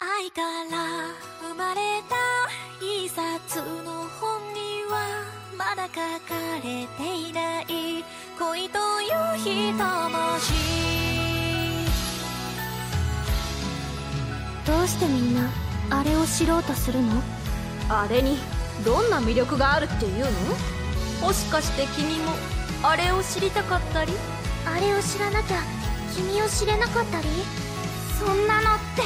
愛から生まれた一冊の本にはまだ書かれていない恋という一文字どうしてみんなあれを知ろうとするの？あれにどんな魅力があるっていうの？もしかして君もあれを知りたかったり？あれを知らなきゃ君を知れなかったり？そんなのって